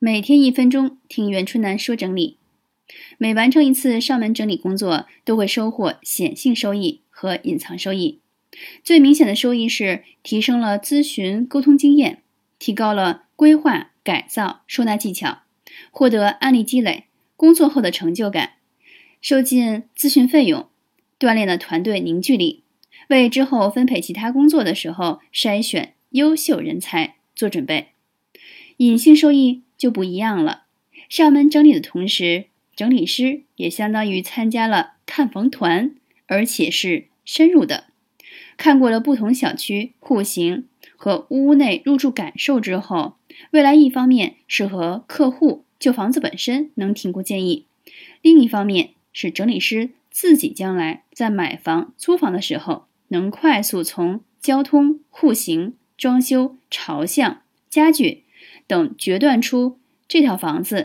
每天一分钟，听袁春楠说整理。每完成一次上门整理工作，都会收获显性收益和隐藏收益。最明显的收益是提升了咨询沟通经验，提高了规划改造收纳技巧，获得案例积累，工作后的成就感，收进咨询费用，锻炼了团队凝聚力，为之后分配其他工作的时候筛选优秀人才做准备。隐性收益就不一样了，上门整理的同时，整理师也相当于参加了看房团，而且是深入的。看过了不同小区户型和屋内入住感受之后，未来一方面是和客户就房子本身能提供建议，另一方面是整理师自己将来在买房租房的时候，能快速从交通、户型、装修、朝向、家具等决断出这套房子